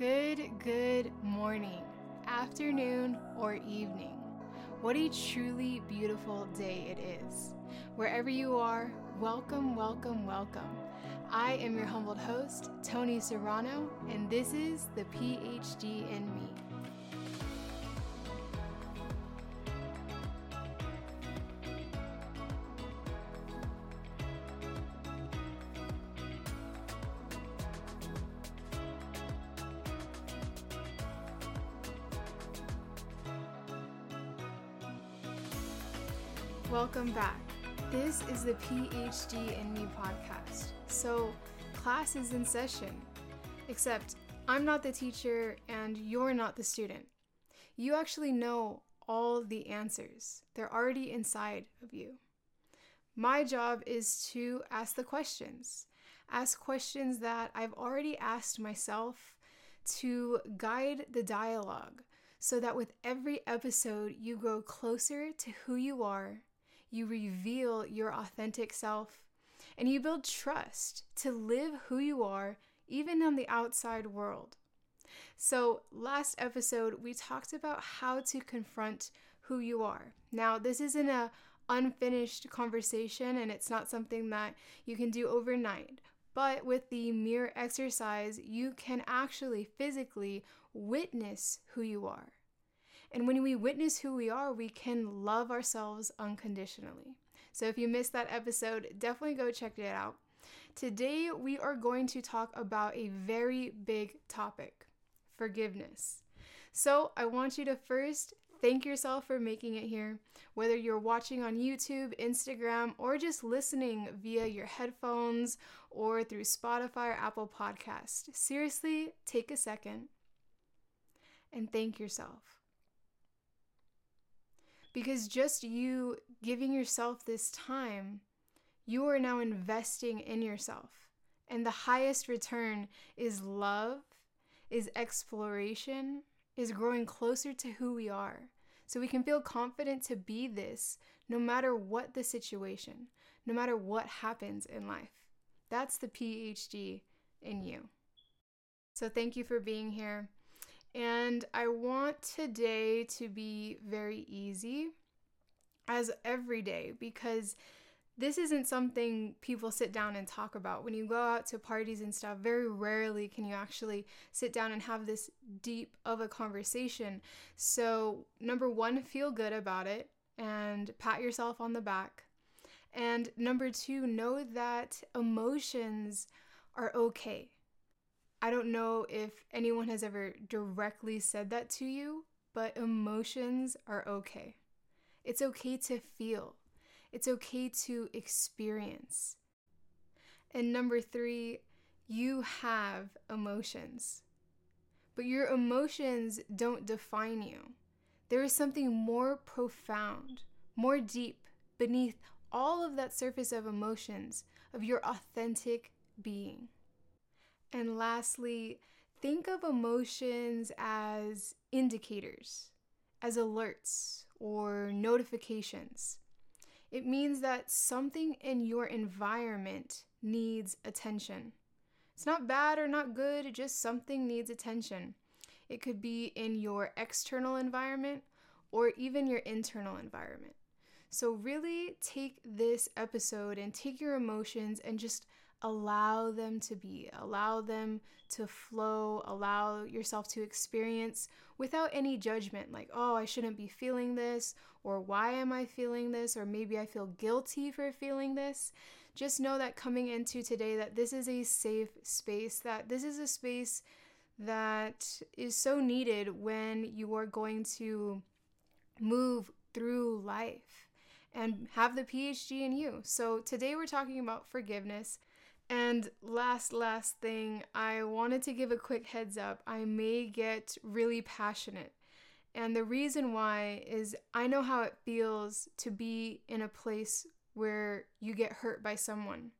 Good, good morning, afternoon, or evening. What a truly beautiful day it is. Wherever you are, welcome, welcome, welcome. I am your humbled host, Tony Serrano, and this is the PhD in Me. Welcome back. This is the PhD in Me podcast. So, class is in session. Except, I'm not the teacher and you're not the student. You actually know all the answers, they're already inside of you. My job is to ask the questions, ask questions that I've already asked myself to guide the dialogue so that with every episode you grow closer to who you are you reveal your authentic self, and you build trust to live who you are, even on the outside world. So, last episode, we talked about how to confront who you are. Now, this isn't a unfinished conversation and it's not something that you can do overnight. But with the mirror exercise, you can actually physically witness who you are. And when we witness who we are, we can love ourselves unconditionally. So if you missed that episode, definitely go check it out. Today, we are going to talk about a very big topic forgiveness. So I want you to first thank yourself for making it here. Whether you're watching on YouTube, Instagram, or just listening via your headphones or through Spotify or Apple Podcast, seriously take a second and thank yourself. Because just you giving yourself this time, you are now investing in yourself. And the highest return is love, is exploration, is growing closer to who we are. So we can feel confident to be this no matter what the situation, no matter what happens in life. That's the PhD in you. So thank you for being here. And I want today to be very easy, as every day, because this isn't something people sit down and talk about. When you go out to parties and stuff, very rarely can you actually sit down and have this deep of a conversation. So, number one, feel good about it and pat yourself on the back. And number two, know that emotions are okay. I don't know if anyone has ever directly said that to you, but emotions are okay. It's okay to feel, it's okay to experience. And number three, you have emotions. But your emotions don't define you. There is something more profound, more deep beneath all of that surface of emotions of your authentic being. And lastly, think of emotions as indicators, as alerts or notifications. It means that something in your environment needs attention. It's not bad or not good, just something needs attention. It could be in your external environment or even your internal environment. So, really take this episode and take your emotions and just allow them to be, allow them to flow, allow yourself to experience without any judgment like, oh, I shouldn't be feeling this, or why am I feeling this, or maybe I feel guilty for feeling this. Just know that coming into today, that this is a safe space, that this is a space that is so needed when you are going to move through life and have the PhD in you. So today we're talking about forgiveness. And last, last thing, I wanted to give a quick heads up. I may get really passionate. And the reason why is I know how it feels to be in a place where you get hurt by someone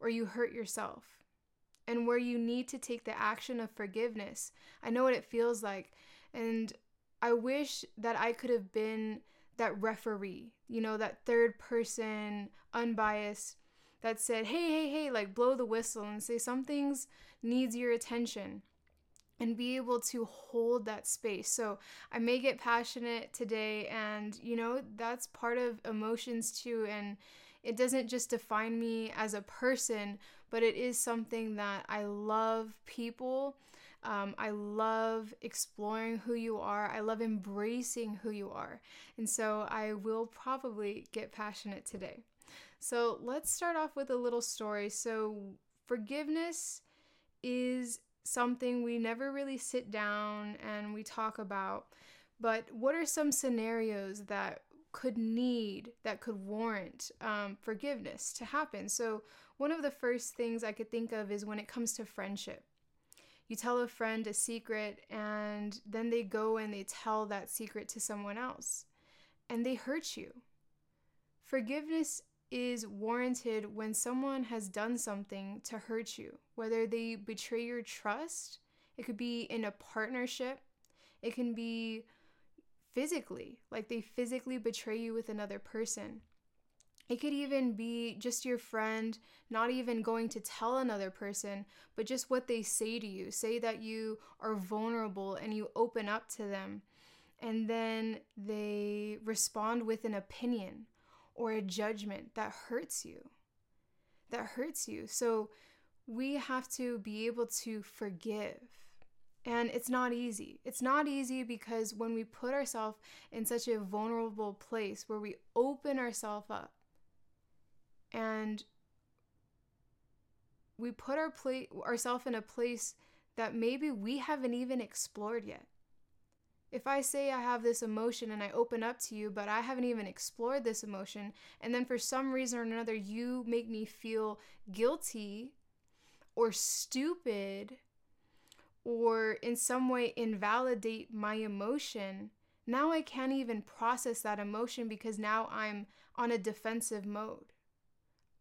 or you hurt yourself and where you need to take the action of forgiveness. I know what it feels like. And I wish that I could have been that referee, you know, that third person, unbiased, that said, hey, hey, hey, like blow the whistle and say some things needs your attention. and be able to hold that space. So I may get passionate today, and you know, that's part of emotions too. And it doesn't just define me as a person, but it is something that I love people. Um, I love exploring who you are. I love embracing who you are. And so I will probably get passionate today. So let's start off with a little story. So, forgiveness is something we never really sit down and we talk about. But what are some scenarios that could need, that could warrant um, forgiveness to happen? So, one of the first things I could think of is when it comes to friendship. You tell a friend a secret, and then they go and they tell that secret to someone else, and they hurt you. Forgiveness is warranted when someone has done something to hurt you, whether they betray your trust, it could be in a partnership, it can be physically, like they physically betray you with another person. It could even be just your friend not even going to tell another person, but just what they say to you. Say that you are vulnerable and you open up to them, and then they respond with an opinion or a judgment that hurts you. That hurts you. So we have to be able to forgive. And it's not easy. It's not easy because when we put ourselves in such a vulnerable place where we open ourselves up and we put our plate ourselves in a place that maybe we haven't even explored yet. If I say I have this emotion and I open up to you, but I haven't even explored this emotion, and then for some reason or another you make me feel guilty or stupid or in some way invalidate my emotion, now I can't even process that emotion because now I'm on a defensive mode.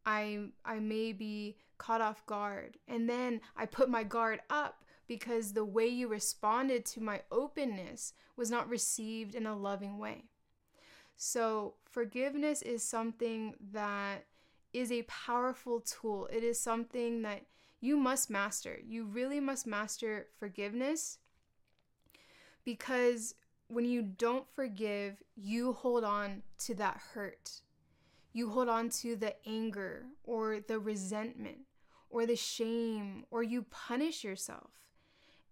I I may be caught off guard and then I put my guard up because the way you responded to my openness was not received in a loving way. So, forgiveness is something that is a powerful tool. It is something that you must master. You really must master forgiveness because when you don't forgive, you hold on to that hurt. You hold on to the anger or the resentment or the shame, or you punish yourself.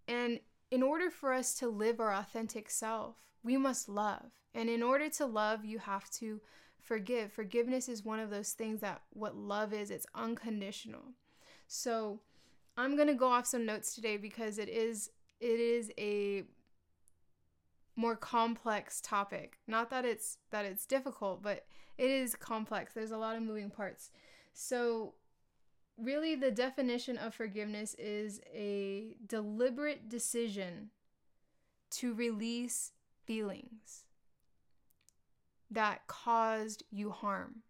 And in order for us to live our authentic self, we must love. And in order to love, you have to forgive. Forgiveness is one of those things that what love is, it's unconditional. So, I'm going to go off some notes today because it is it is a more complex topic. Not that it's that it's difficult, but it is complex. There's a lot of moving parts. So, really the definition of forgiveness is a deliberate decision to release feelings that caused you harm.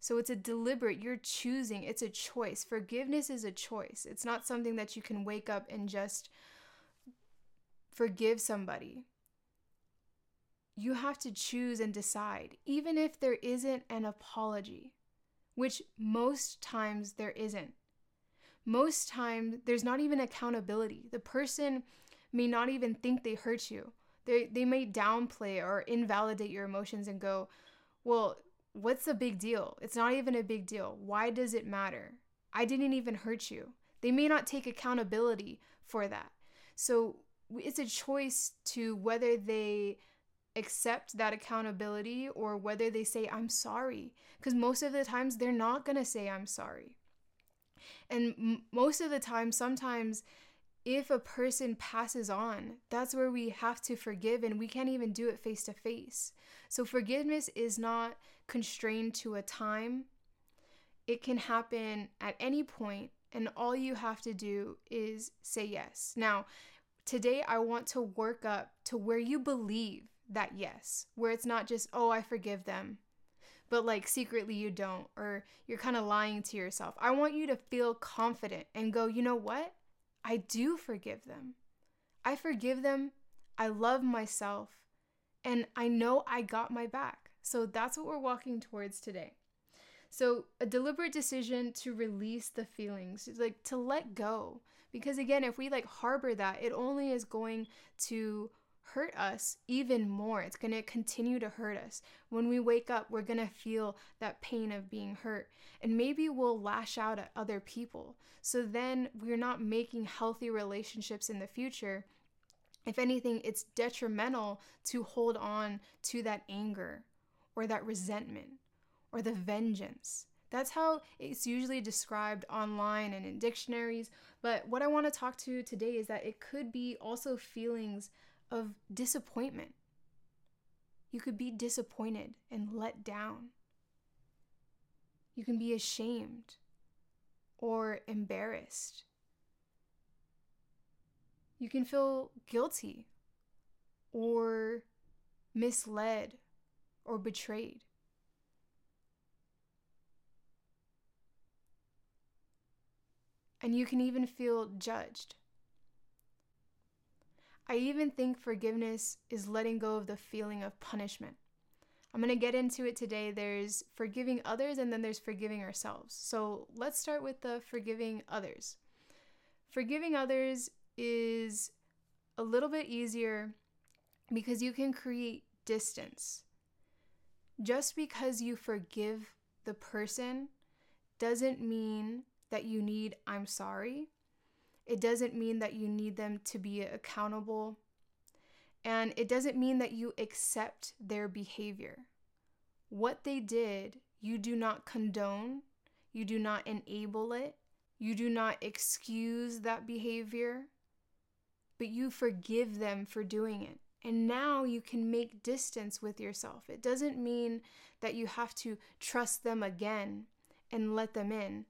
So it's a deliberate, you're choosing, it's a choice. Forgiveness is a choice. It's not something that you can wake up and just forgive somebody. You have to choose and decide, even if there isn't an apology which most times there isn't. Most times there's not even accountability. The person may not even think they hurt you. They they may downplay or invalidate your emotions and go, "Well, what's the big deal? It's not even a big deal. Why does it matter? I didn't even hurt you." They may not take accountability for that. So it's a choice to whether they accept that accountability or whether they say, I'm sorry. Because most of the times they're not going to say, I'm sorry. And m- most of the time, sometimes if a person passes on, that's where we have to forgive, and we can't even do it face to face. So, forgiveness is not constrained to a time, it can happen at any point, and all you have to do is say yes. Now, today I want to work up to where you believe that yes, where it's not just, oh, I forgive them, but like secretly you don't, or you're kind of lying to yourself. I want you to feel confident and go, you know what? I do forgive them. I forgive them. I love myself. And I know I got my back. So that's what we're walking towards today. So, a deliberate decision to release the feelings, like to let go. Because again, if we like harbor that, it only is going to hurt us even more. It's going to continue to hurt us. When we wake up, we're going to feel that pain of being hurt. And maybe we'll lash out at other people. So then we're not making healthy relationships in the future. If anything, it's detrimental to hold on to that anger or that resentment or the vengeance. That's how it's usually described online and in dictionaries. But what I want to talk to you today is that it could be also feelings of disappointment. You could be disappointed and let down. You can be ashamed or embarrassed. You can feel guilty or misled or betrayed. And you can even feel judged. I even think forgiveness is letting go of the feeling of punishment. I'm going to get into it today. There's forgiving others and then there's forgiving ourselves. So let's start with the forgiving others. Forgiving others is a little bit easier because you can create distance. Just because you forgive the person doesn't mean that you need I'm sorry. It doesn't mean that you need them to be accountable. And it doesn't mean that you accept their behavior. What they did, you do not condone, you do not enable it, you do not excuse that behavior, but you forgive them for doing it. And now you can make distance with yourself. It doesn't mean that you have to trust them again and let them in.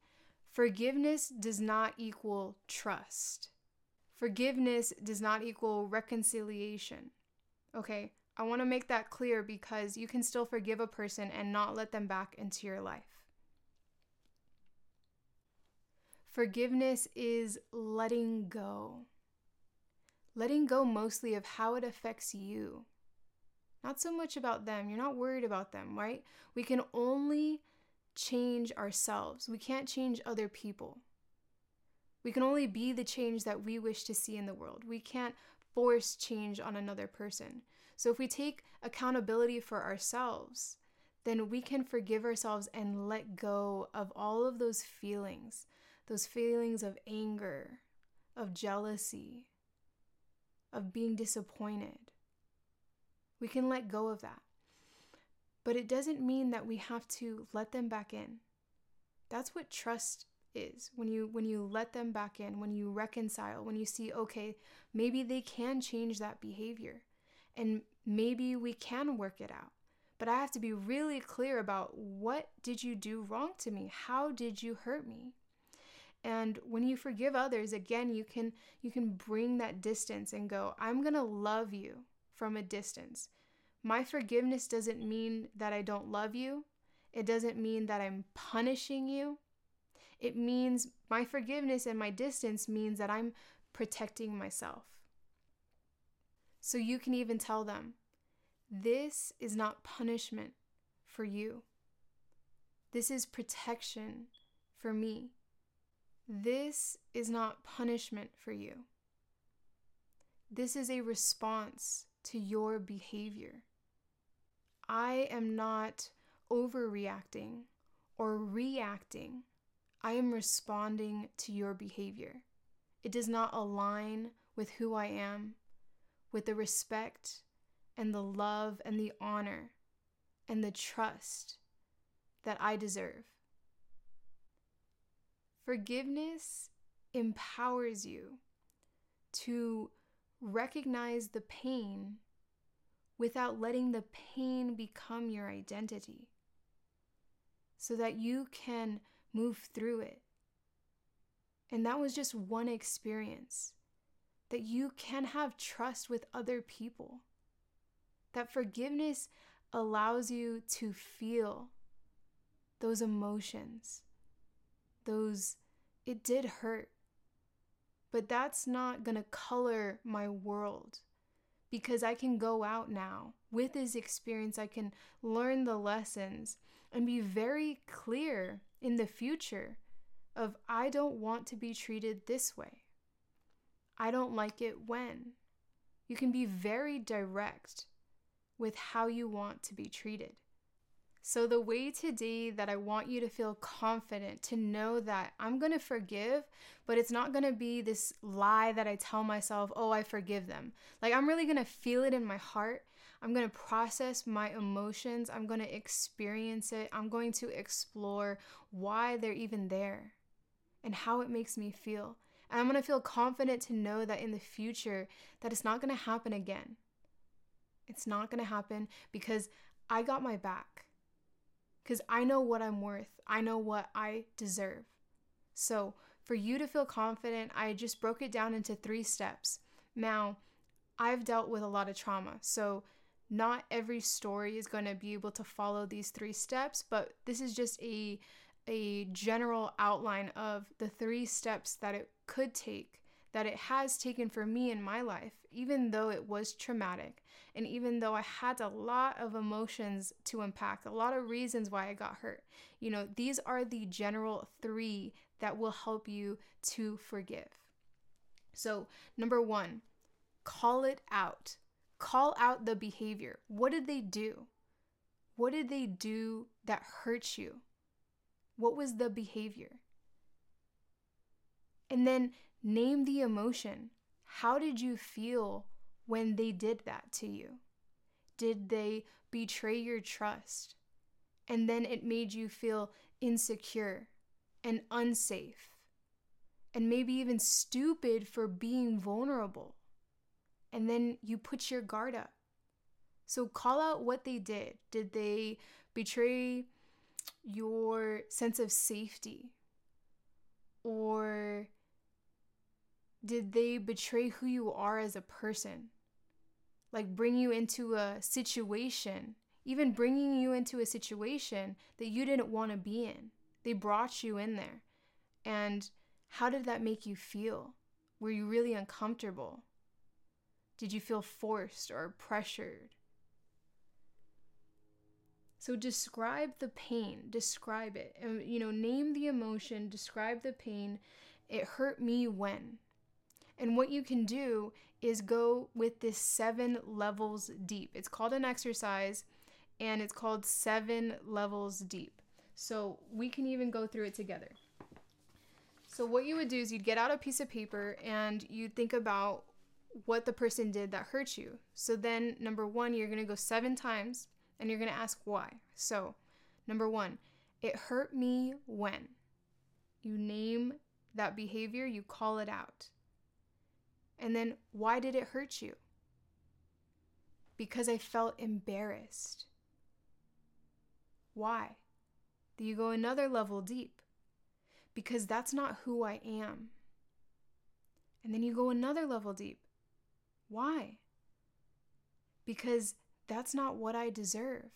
Forgiveness does not equal trust. Forgiveness does not equal reconciliation. Okay, I want to make that clear because you can still forgive a person and not let them back into your life. Forgiveness is letting go. Letting go mostly of how it affects you. Not so much about them. You're not worried about them, right? We can only change ourselves. We can't change other people. We can only be the change that we wish to see in the world. We can't force change on another person. So if we take accountability for ourselves, then we can forgive ourselves and let go of all of those feelings those feelings of anger, of jealousy, of being disappointed. We can let go of that. But it doesn't mean that we have to let them back in. That's what trust is. When you when you let them back in, when you reconcile, when you see okay, maybe they can change that behavior and maybe we can work it out. But I have to be really clear about what did you do wrong to me? How did you hurt me? And when you forgive others, again, you can you can bring that distance and go, I'm going to love you from a distance. My forgiveness doesn't mean that I don't love you. It doesn't mean that I'm punishing you. It means my forgiveness and my distance means that I'm protecting myself. So you can even tell them, this is not punishment for you. This is protection for me. This is not punishment for you. This is a response to your behavior. I am not overreacting or reacting. I am responding to your behavior. It does not align with who I am, with the respect and the love and the honor and the trust that I deserve. Forgiveness empowers you to recognize the pain without letting the pain become your identity so that you can move through it. And that was just one experience that you can have trust with other people. That forgiveness allows you to feel those emotions, those, it did hurt, but that's not gonna color my world because I can go out now with this experience. I can learn the lessons and be very clear in the future of I don't want to be treated this way. I don't like it when. You can be very direct with how you want to be treated. So, the way today that I want you to feel confident to know that I'm going to forgive, but it's not going to be this lie that I tell myself, oh, I forgive them. Like, I'm really going to feel it in my heart. I'm going to process my emotions. I'm going to experience it. I'm going to explore why they're even there and how it makes me feel. And I'm going to feel confident to know that in the future that it's not going to happen again. It's not going to happen because I got my back because I know what I'm worth. I know what I deserve. So, for you to feel confident, I just broke it down into three steps. Now, I've dealt with a lot of trauma, so not every story is going to be able to follow these three steps, but this is just a a general outline of the three steps that it could take that it has taken for me in my life, even though it was traumatic. And even though I had a lot of emotions to unpack, a lot of reasons why I got hurt, you know, these are the general three that will help you to forgive. So, number one, call it out. Call out the behavior. What did they do? What did they do that hurt you? What was the behavior? And then Name the emotion. How did you feel when they did that to you? Did they betray your trust? And then it made you feel insecure and unsafe, and maybe even stupid for being vulnerable. And then you put your guard up. So call out what they did. Did they betray your sense of safety? Or did they betray who you are as a person? Like bring you into a situation, even bringing you into a situation that you didn't want to be in. They brought you in there. And how did that make you feel? Were you really uncomfortable? Did you feel forced or pressured? So describe the pain, describe it. And you know, name the emotion, describe the pain. It hurt me when. And what you can do is go with this seven levels deep. It's called an exercise and it's called seven levels deep. So we can even go through it together. So, what you would do is you'd get out a piece of paper and you'd think about what the person did that hurt you. So, then number one, you're gonna go seven times and you're gonna ask why. So, number one, it hurt me when. You name that behavior, you call it out. And then, why did it hurt you? Because I felt embarrassed. Why? Do you go another level deep? Because that's not who I am. And then you go another level deep. Why? Because that's not what I deserve.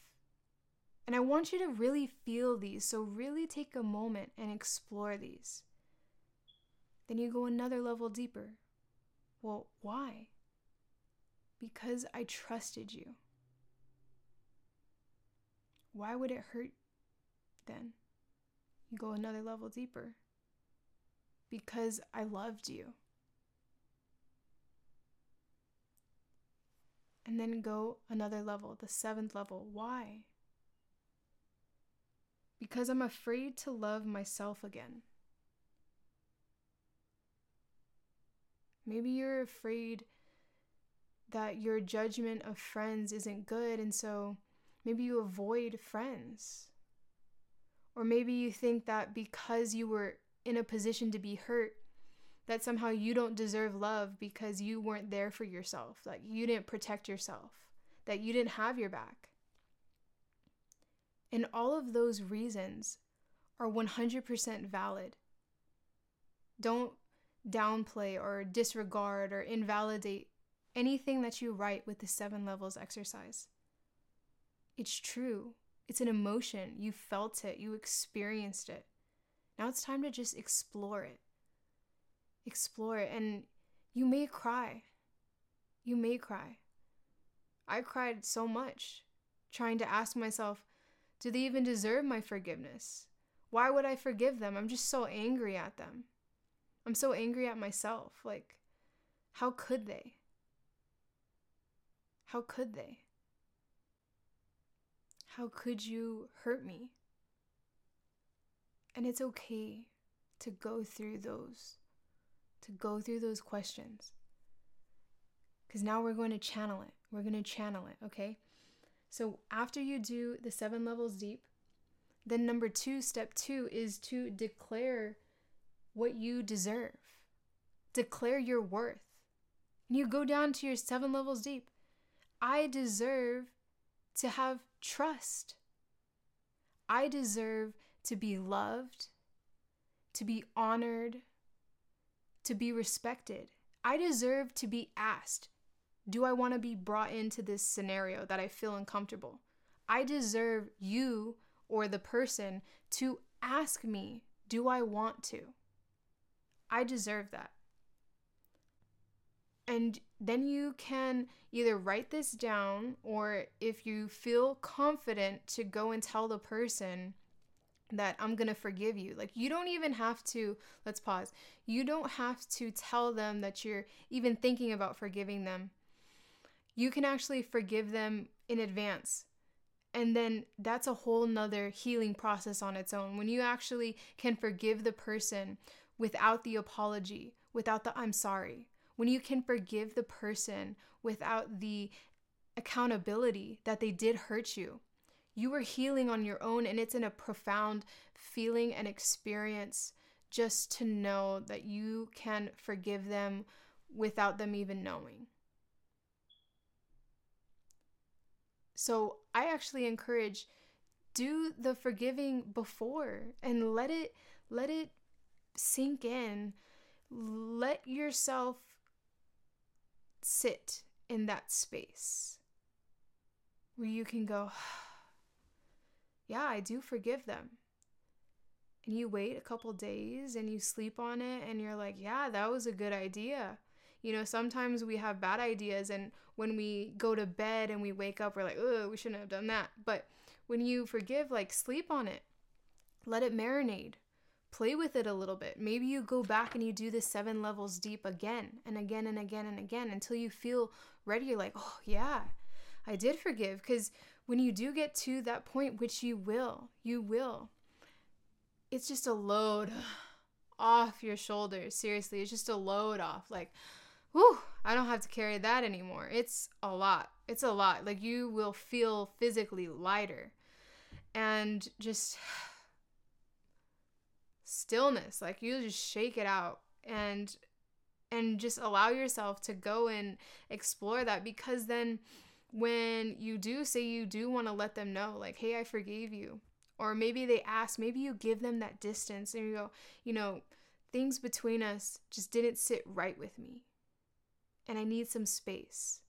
And I want you to really feel these, so really take a moment and explore these. Then you go another level deeper. Well, why? Because I trusted you. Why would it hurt then? You go another level deeper. Because I loved you. And then go another level, the seventh level. Why? Because I'm afraid to love myself again. Maybe you're afraid that your judgment of friends isn't good, and so maybe you avoid friends. Or maybe you think that because you were in a position to be hurt, that somehow you don't deserve love because you weren't there for yourself, like you didn't protect yourself, that you didn't have your back. And all of those reasons are 100% valid. Don't downplay or disregard or invalidate anything that you write with the seven levels exercise. It's true. It's an emotion. You felt it, you experienced it. Now it's time to just explore it. Explore it, and you may cry. You may cry. I cried so much trying to ask myself Do they even deserve my forgiveness? Why would I forgive them? I'm just so angry at them. I'm so angry at myself. Like, how could they? How could they? How could you hurt me? And it's okay to go through those, to go through those questions. Because now we're going to channel it. We're going to channel it, okay? So after you do the seven levels deep, then number two, step two is to declare what you deserve, declare your worth. And you go down to your seven levels deep. I deserve to have trust. I deserve to be loved, to be honored, to be respected. I deserve to be asked, Do I want to be brought into this scenario that I feel uncomfortable? I deserve you or the person to ask me, Do I want to? I deserve that. And then you can either write this down or if you feel confident to go and tell the person that I'm to forgive you. Like you don't even have to, let's pause. You don't have to tell them that you're even thinking about forgiving them. You can actually forgive them in advance. And then that's a whole nother healing process on its own. When you actually can forgive the person without the apology, without the I'm sorry, when you can forgive the person without the accountability that they did hurt you, you are healing on your own, and it's in a profound feeling and experience just to know that you can forgive them without them even knowing. So, I actually encourage do the forgiving before and let it let it sink in. Let yourself sit in that space where you can go, yeah, I do forgive them. And you wait a couple days and you sleep on it and you're like, yeah, that was a good idea. You know, sometimes we have bad ideas and when we go to bed and we wake up, we're like, oh, we shouldn't have done that. But when you forgive, like sleep on it, let it marinate play with it a little bit. Maybe you go back and you do the seven levels deep again and again and again and again until you feel ready. You're like, oh, yeah, I did forgive. Because when you do get to that point, which you will, you will, it's just a load off your shoulders. Seriously, it's just a load off. Like, whew, I don't have to carry that anymore. It's a lot. It's a lot. Like, you will feel physically lighter and just stillness like you just shake it out and and just allow yourself to go and explore that because then when you do say you do want to let them know like hey i forgave you or maybe they ask maybe you give them that distance and you go you know things between us just didn't sit right with me and i need some space.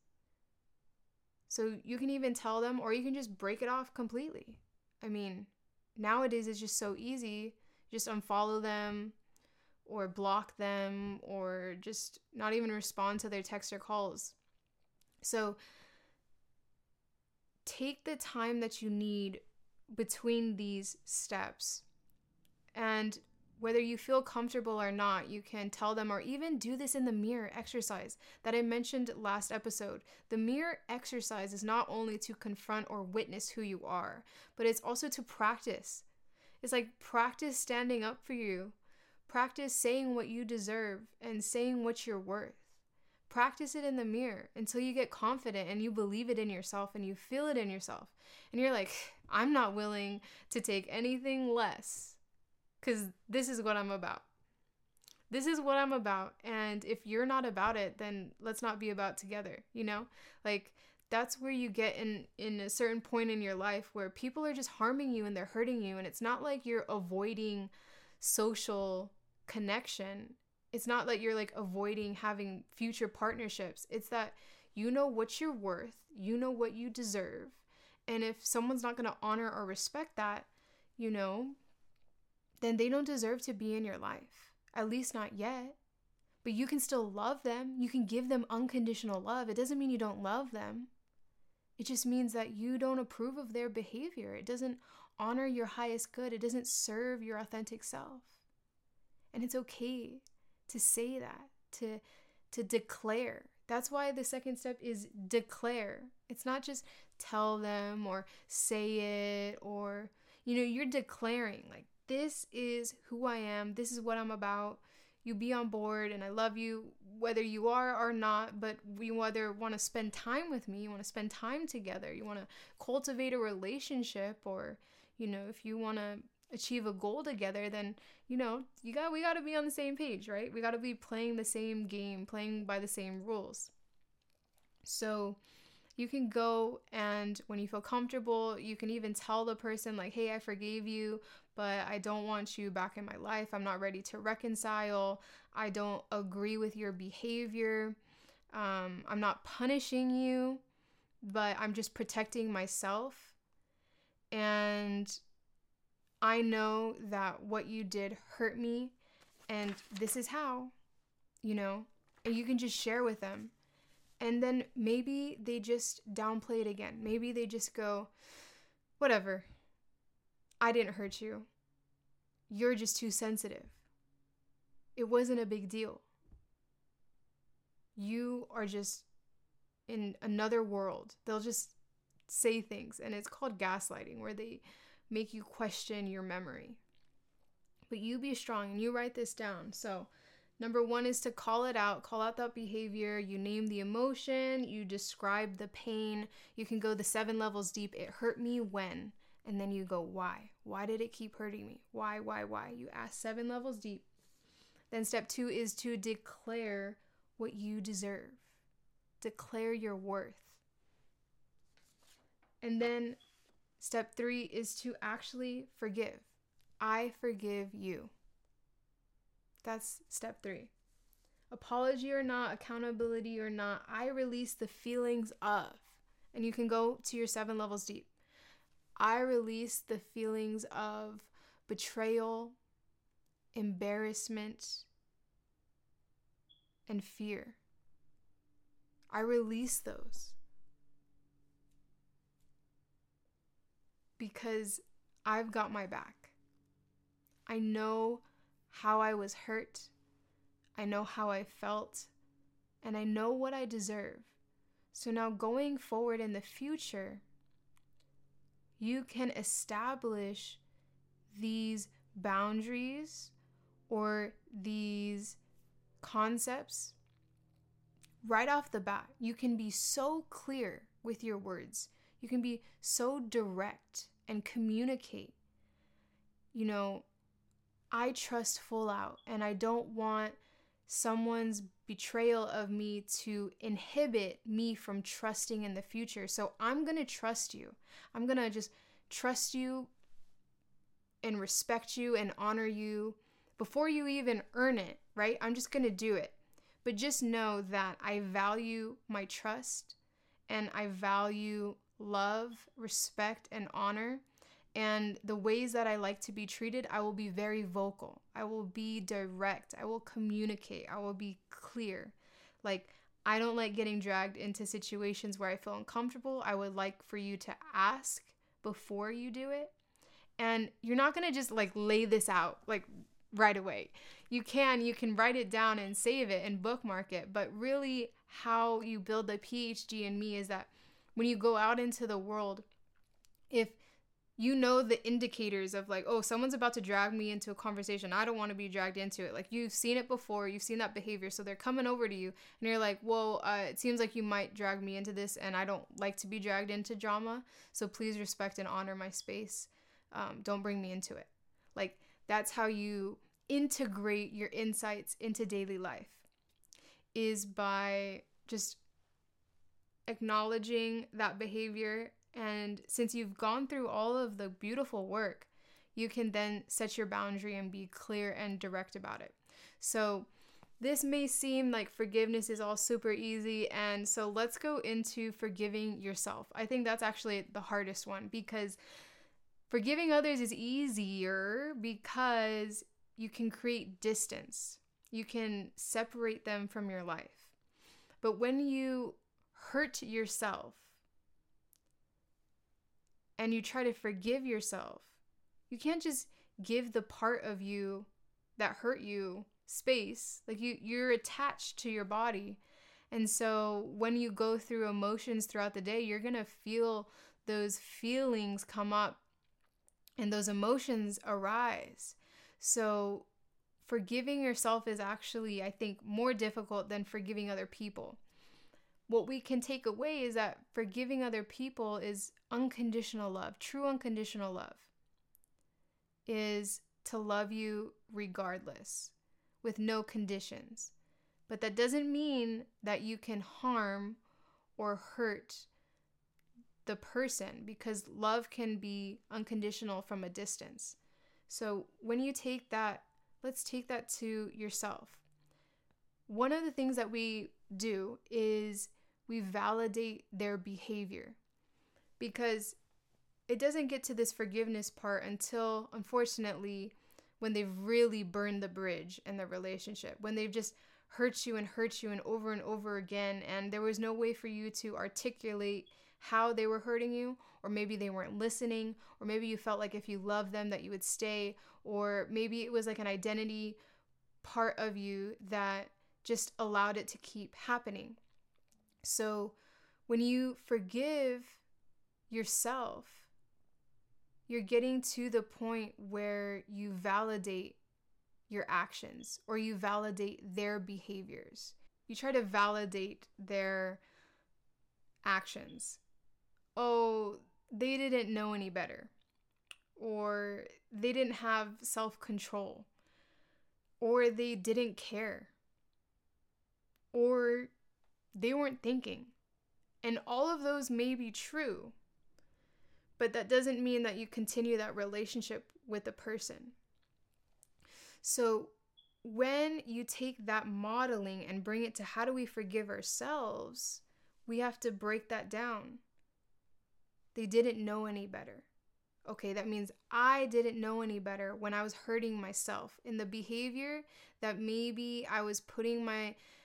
So you can even tell them or you can just break it off completely. I mean nowadays it's just so easy just unfollow them or block them or just not even respond to their text or calls. So take the time that you need between these steps. And whether you feel comfortable or not, you can tell them or even do this in the mirror exercise that I mentioned last episode. The mirror exercise is not only to confront or witness who you are, but it's also to practice it's like practice standing up for you. Practice saying what you deserve and saying what you're worth. Practice it in the mirror until you get confident and you believe it in yourself and you feel it in yourself. And you're like, I'm not willing to take anything less because this is what I'm about. This is what I'm about. And if you're not about it, then let's not be about together, you know? Like, that's where you get in in a certain point in your life where people are just harming you and they're hurting you and it's not like you're avoiding social connection. It's not like you're like avoiding having future partnerships. It's that you know what you're worth you know what you deserve and if someone's not going to honor or respect that you know then they don't deserve to be in your life at least not yet. But you can still love them. You can give them unconditional love. It doesn't mean you don't love them it just means that you don't approve of their behavior. It doesn't honor your highest good. It doesn't serve your authentic self. And it's okay to say that, to to declare. That's why the second step is declare. It's not just tell them or say it or you know, you're declaring like this is who I am, this is what I'm about. You be on board and I love you whether you are or not, but you whether want to spend time with me, you want to spend time together, you want to cultivate a relationship or you know, if you want to achieve a goal together, then you know, you got we got to be on the same page, right? We got to be playing the same game, playing by the same rules. So, you can go and when you feel comfortable, you can even tell the person like, "Hey, I forgave you, but I don't want you back in my life. I'm not ready to reconcile. I don't agree with your behavior. Um, I'm not punishing you, but I'm just protecting myself. And I know that what you did hurt me, and this is how, you know, and you can just share with them. And then maybe they just downplay it again. Maybe they just go, whatever, I didn't hurt you. You're just too sensitive. It wasn't a big deal. You are just in another world. They'll just say things, and it's called gaslighting, where they make you question your memory. But you be strong and you write this down. So, number one is to call it out, call out that behavior. You name the emotion, you describe the pain. You can go the seven levels deep. It hurt me when. And then you go, why? Why did it keep hurting me? Why, why, why? You ask seven levels deep. Then step two is to declare what you deserve, declare your worth. And then Step three is to actually forgive. I forgive you. That's step three. Apology or not, accountability or not, I release the feelings of. And you can go to your seven levels deep. I release the feelings of betrayal, embarrassment, and fear. I release those. because I've got my back. I know how I was hurt. I know how I felt. And I know what I deserve. So now going forward in the future, you can establish these boundaries or these concepts right off the bat. You can be so clear with your words. You can be so direct and communicate. You know, I trust full out and I don't want someone's betrayal of me to inhibit me from trusting in the future. So I'm going to trust you. I'm going to just trust you and respect you and honor you before you even earn it, right? I'm just going to do it. But just know that I value my trust and I value love, respect, and honor. And the ways that I like to be treated, I will be very vocal. I will be direct. I will communicate. I will be clear. Like, I don't like getting dragged into situations where I feel uncomfortable. I would like for you to ask before you do it. And you're not going to just like lay this out like right away. You can, you can write it down and save it and bookmark it. But really, how you build the PhD in me is that when you go out into the world, if you know the indicators of like, oh, someone's about to drag me into a conversation. I don't want to be dragged into it. Like you've seen it before, you've seen that behavior, so they're coming over to you, and you're like, well, uh, it seems like you might drag me into this, and I don't like to be dragged into drama. So please respect and honor my space. Um, don't bring me into it. Like that's how you integrate your insights into daily life, is by just acknowledging that behavior. And since you've gone through all of the beautiful work, you can then set your boundary and be clear and direct about it. So, this may seem like forgiveness is all super easy. And so, let's go into forgiving yourself. I think that's actually the hardest one because forgiving others is easier because you can create distance, you can separate them from your life. But when you hurt yourself and you try to forgive yourself, You can't just give the part of you that hurt you space. Like you you're attached to your body. And so when you go through emotions throughout the day, you're going to feel those feelings come up and those emotions arise. So forgiving yourself is actually I think more difficult than forgiving other people. What we can take away is that forgiving other people is unconditional love, true unconditional love is to love you regardless, with no conditions. But that doesn't mean that you can harm or hurt the person because love can be unconditional from a distance. So when you take that, let's take that to yourself. One of the things that we do is we validate their behavior because it doesn't get to this forgiveness part until, unfortunately, when they've really burned the bridge in the relationship, when they've just hurt you and hurt you and over and over again, and there was no way for you to articulate how they were hurting you, or maybe they weren't listening, or maybe you felt like if you loved them that you would stay, or maybe it was like an identity part of you that just allowed it to keep happening. So when you forgive yourself, you're getting to the point where you validate your actions or you validate their behaviors. You try to validate their actions. Oh, they didn't know any better. Or they didn't have self control. Or they didn't care. Or they weren't thinking. And all of those may be true but that doesn't mean that you continue that relationship with the person. So, when you take that modeling and bring it to how do we forgive ourselves, we have to break that down. They didn't know any better. Okay, that means I didn't know any better when I was hurting myself in the behavior that maybe I was putting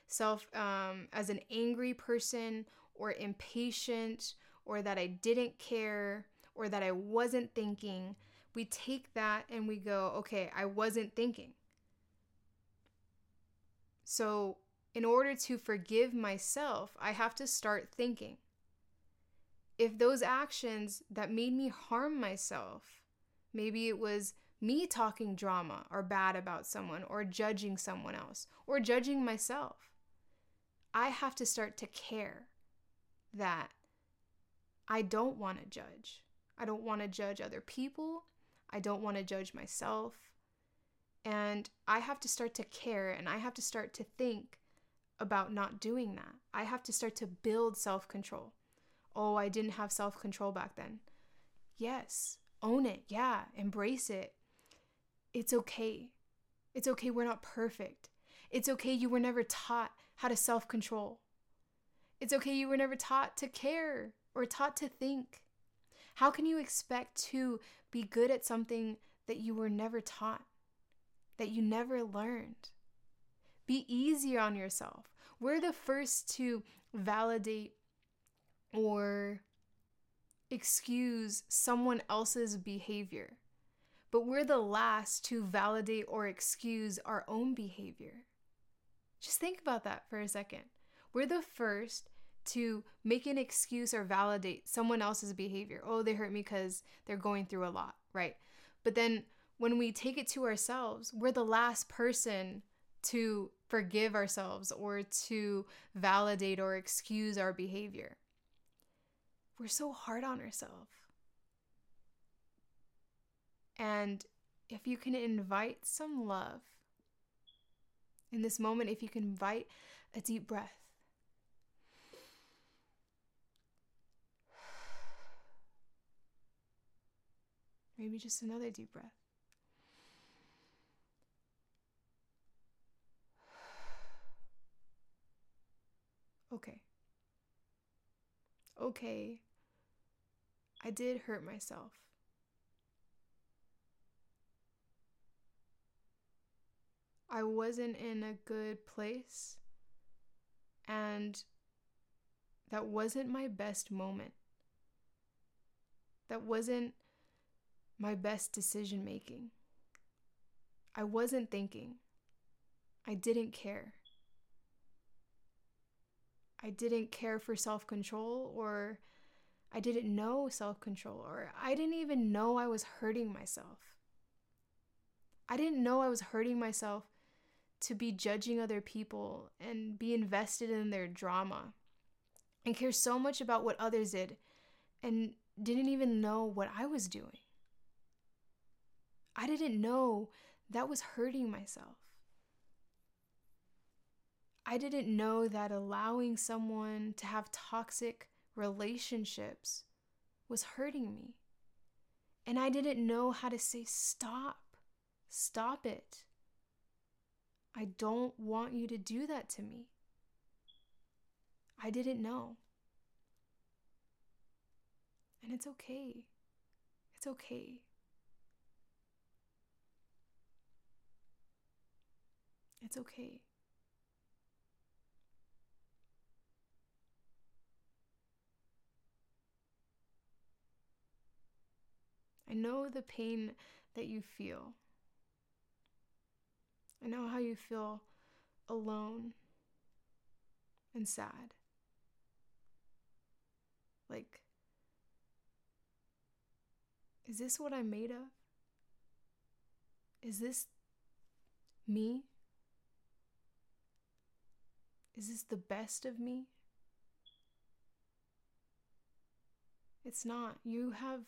myself um, as an angry person or impatient or that I didn't care or that I wasn't thinking, we take that and we go, okay, I wasn't thinking. So, in order to forgive myself, I have to start thinking. If those actions that made me harm myself, maybe it was me talking drama or bad about someone or judging someone else or judging myself, I have to start to care that I don't want to judge. I don't want to judge other people. I don't want to judge myself. And I have to start to care and I have to start to think about not doing that. I have to start to build self control. Oh, I didn't have self control back then. Yes, own it. Yeah, embrace it. It's okay. It's okay. We're not perfect. It's okay. You were never taught how to self control. It's okay. You were never taught to care or taught to think. How can you expect to be good at something that you were never taught, that you never learned? Be easier on yourself. We're the first to validate or excuse someone else's behavior, but we're the last to validate or excuse our own behavior. Just think about that for a second. We're the first to make an excuse or validate someone else's behavior. Oh, they hurt me because they're going through a lot, right? But then when we take it to ourselves, we're the last person to forgive ourselves or to validate or excuse our behavior. We're so hard on ourselves. And if you can invite some love in this moment, if you can invite a deep breath, Maybe just another deep breath. Okay. Okay. I did hurt myself. I wasn't in a good place. And that wasn't my best moment. That wasn't my best decision making. I wasn't thinking. I didn't care. I didn't care for self control, or I didn't know self control, or I didn't even know I was hurting myself. I didn't know I was hurting myself to be judging other people and be invested in their drama and care so much about what others did and didn't even know what I was doing. I didn't know that was hurting myself. I didn't know that allowing someone to have toxic relationships was hurting me. And I didn't know how to say, stop, stop it. I don't want you to do that to me. I didn't know. And it's okay. It's okay. It's okay. I know the pain that you feel. I know how you feel alone and sad. Like, is this what I'm made of? Is this me? Is this the best of me? It's not. You have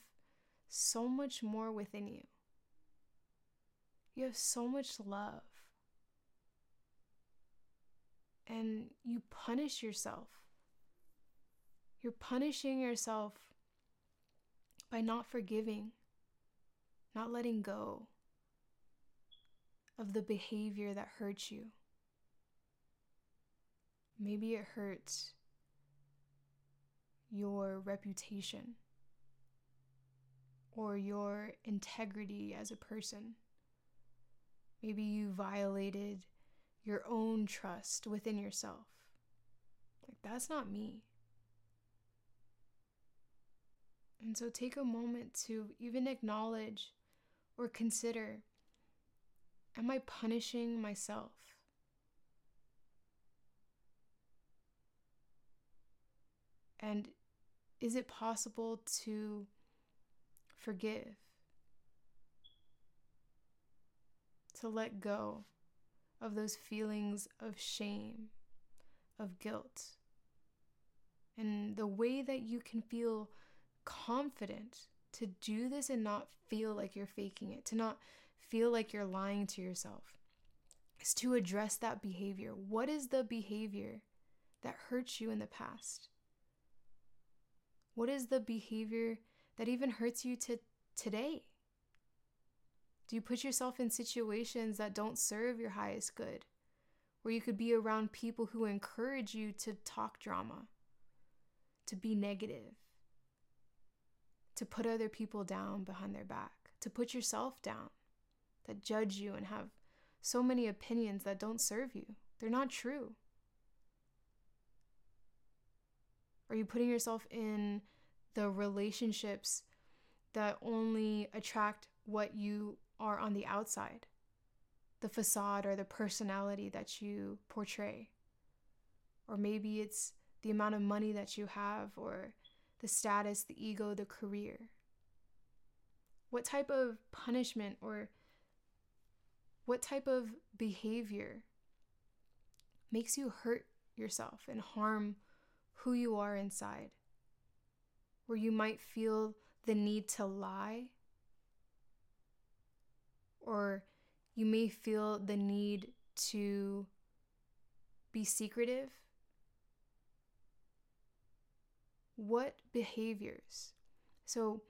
so much more within you. You have so much love. And you punish yourself. You're punishing yourself by not forgiving, not letting go of the behavior that hurts you. Maybe it hurts your reputation or your integrity as a person. Maybe you violated your own trust within yourself. Like, that's not me. And so take a moment to even acknowledge or consider Am I punishing myself? And is it possible to forgive? To let go of those feelings of shame, of guilt. And the way that you can feel confident to do this and not feel like you're faking it, to not feel like you're lying to yourself, is to address that behavior. What is the behavior that hurts you in the past? What is the behavior that even hurts you to today? Do you put yourself in situations that don't serve your highest good? Where you could be around people who encourage you to talk drama, to be negative, to put other people down behind their back, to put yourself down, that judge you and have so many opinions that don't serve you. They're not true. Are you putting yourself in the relationships that only attract what you are on the outside? The facade or the personality that you portray? Or maybe it's the amount of money that you have, or the status, the ego, the career. What type of punishment or what type of behavior makes you hurt yourself and harm who you are inside, where you might feel the need to lie, or you may feel the need to be secretive. What behaviors? So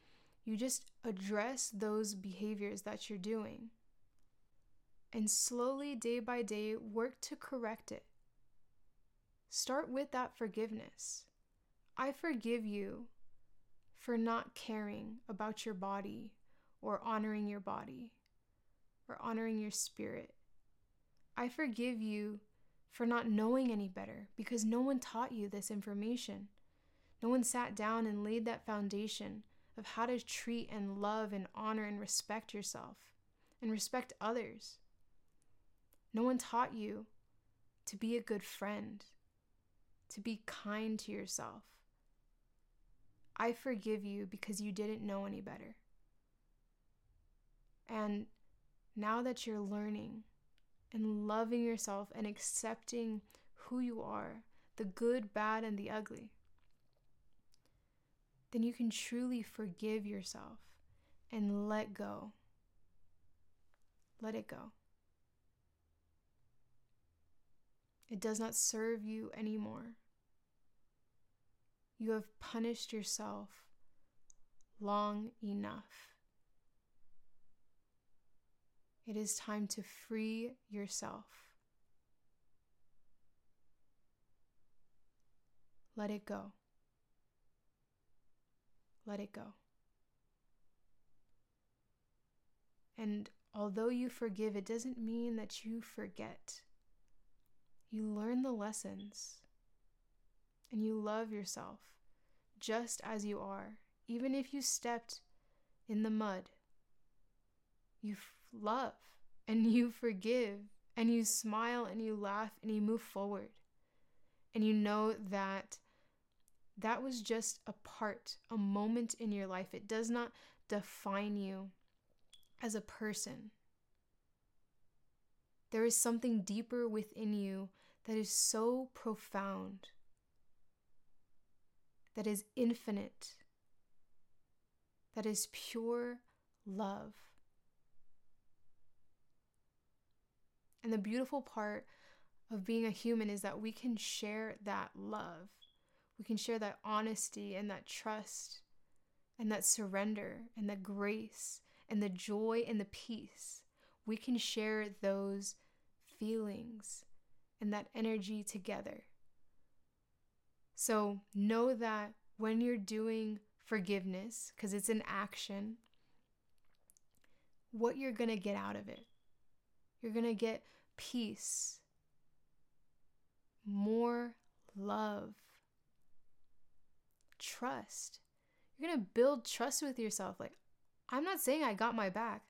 you just address those behaviors that you're doing and slowly, day by day, work to correct it. Start with that forgiveness. I forgive you for not caring about your body or honoring your body or honoring your spirit. I forgive you for not knowing any better because no one taught you this information. No one sat down and laid that foundation of how to treat and love and honor and respect yourself and respect others. No one taught you to be a good friend, to be kind to yourself. I forgive you because you didn't know any better. And now that you're learning and loving yourself and accepting who you are, the good, bad, and the ugly, then you can truly forgive yourself and let go. Let it go. It does not serve you anymore. You have punished yourself long enough. It is time to free yourself. Let it go. Let it go. And although you forgive, it doesn't mean that you forget. You learn the lessons and you love yourself just as you are, even if you stepped in the mud. You love and you forgive and you smile and you laugh and you move forward. And you know that that was just a part, a moment in your life. It does not define you as a person. There is something deeper within you that is so profound, that is infinite, that is pure love. And the beautiful part of being a human is that we can share that love. We can share that honesty and that trust and that surrender and that grace and the joy and the peace. We can share those feelings and that energy together. So know that when you're doing forgiveness, because it's an action, what you're going to get out of it. You're going to get peace, more love, trust. You're going to build trust with yourself. Like, I'm not saying I got my back.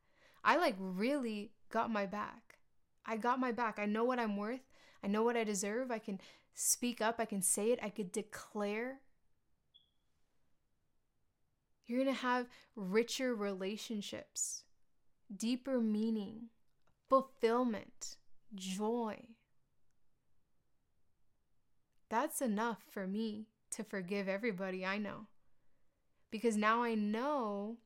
I like really got my back. I got my back. I know what I'm worth. I know what I deserve. I can speak up. I can say it. I could declare. You're going to have richer relationships, deeper meaning, fulfillment, joy. That's enough for me to forgive everybody I know. Because now I know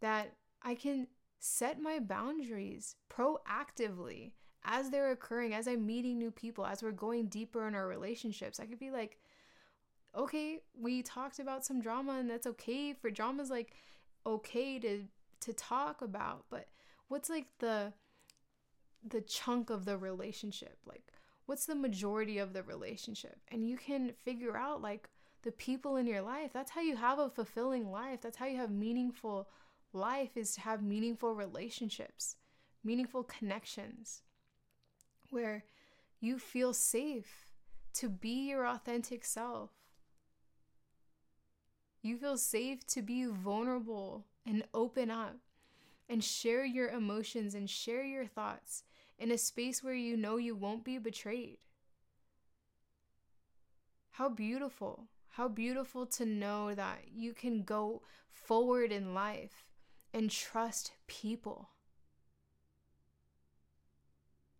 that I can set my boundaries proactively as they're occurring, as I'm meeting new people, as we're going deeper in our relationships. I could be like, okay, we talked about some drama and that's okay for drama's like okay to to talk about, but what's like the the chunk of the relationship? Like what's the majority of the relationship? And you can figure out like the people in your life. That's how you have a fulfilling life. That's how you have meaningful life is to have meaningful relationships, meaningful connections where you feel safe to be your authentic self. You feel safe to be vulnerable and open up and share your emotions and share your thoughts in a space where you know you won't be betrayed. How beautiful. How beautiful to know that you can go forward in life and trust people.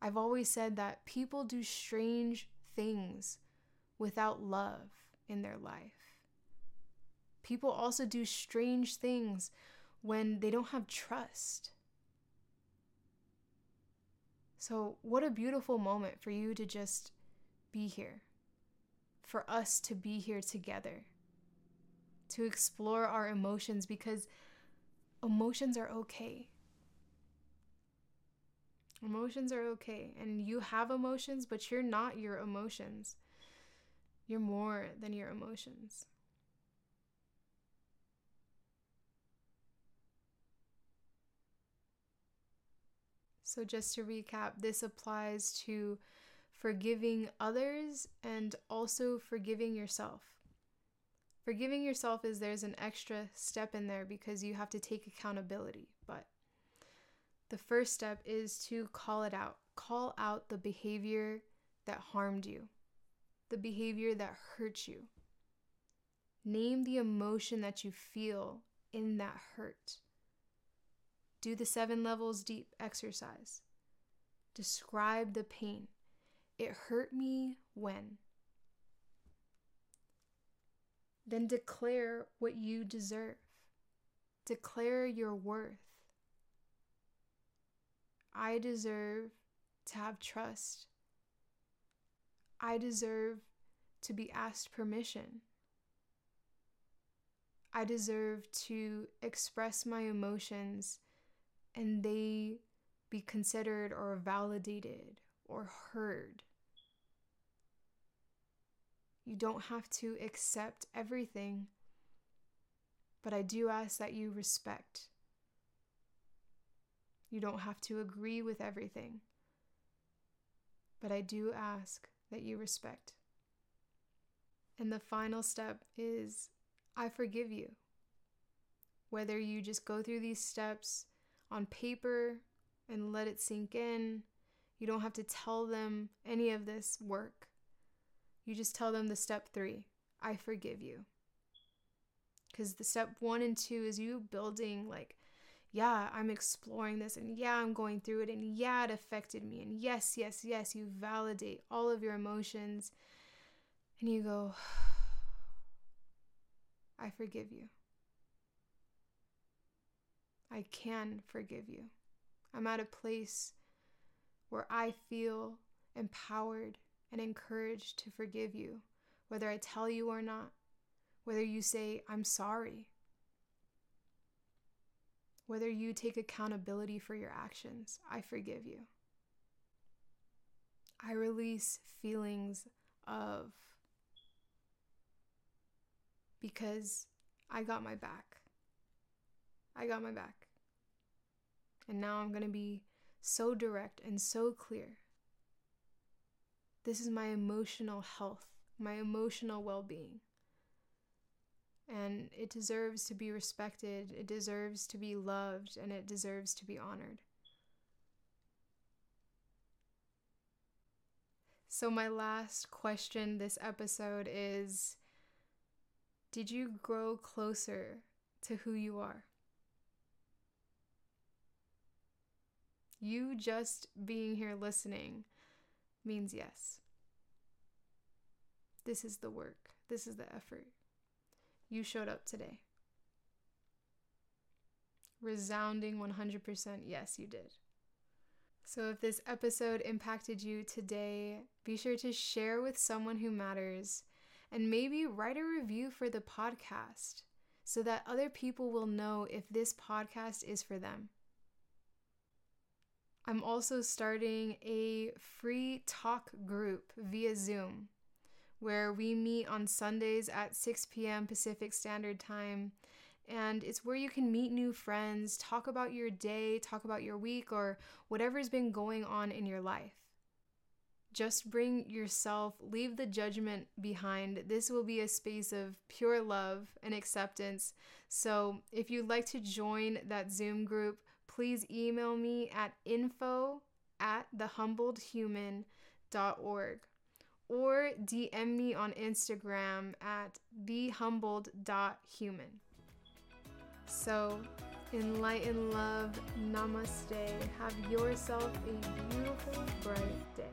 I've always said that people do strange things without love in their life. People also do strange things when they don't have trust. So, what a beautiful moment for you to just be here, for us to be here together, to explore our emotions because emotions are okay. Emotions are okay. And you have emotions, but you're not your emotions. You're more than your emotions. So, just to recap, this applies to forgiving others and also forgiving yourself. Forgiving yourself is there's an extra step in there because you have to take accountability. But the first step is to call it out. Call out the behavior that harmed you, the behavior that hurt you. Name the emotion that you feel in that hurt. Do the seven levels deep exercise. Describe the pain. It hurt me when. Then declare what you deserve. Declare your worth. I deserve to have trust. I deserve to be asked permission. I deserve to express my emotions and they be considered or validated or heard. You don't have to accept everything, but I do ask that you respect. You don't have to agree with everything, but I do ask that you respect. And the final step is I forgive you. Whether you just go through these steps on paper and let it sink in, you don't have to tell them any of this work. You just tell them the step three I forgive you. Because the step one and two is you building, like, yeah, I'm exploring this, and yeah, I'm going through it, and yeah, it affected me, and yes, yes, yes, you validate all of your emotions, and you go, I forgive you. I can forgive you. I'm at a place where I feel empowered and encouraged to forgive you, whether I tell you or not, whether you say, I'm sorry, whether you take accountability for your actions, I forgive you. I release feelings of because I got my back. I got my back. And now I'm going to be so direct and so clear. This is my emotional health, my emotional well being. And it deserves to be respected, it deserves to be loved, and it deserves to be honored. So, my last question this episode is Did you grow closer to who you are? You just being here listening means yes. This is the work, this is the effort. You showed up today. Resounding 100% yes, you did. So, if this episode impacted you today, be sure to share with someone who matters and maybe write a review for the podcast so that other people will know if this podcast is for them. I'm also starting a free talk group via Zoom where we meet on Sundays at 6 p.m. Pacific Standard Time. And it's where you can meet new friends, talk about your day, talk about your week, or whatever's been going on in your life. Just bring yourself, leave the judgment behind. This will be a space of pure love and acceptance. So, if you'd like to join that Zoom group, please email me at info at thehumbledhuman.org or DM me on Instagram at thehumbled.human. So, in light and love, namaste. Have yourself a beautiful, bright day.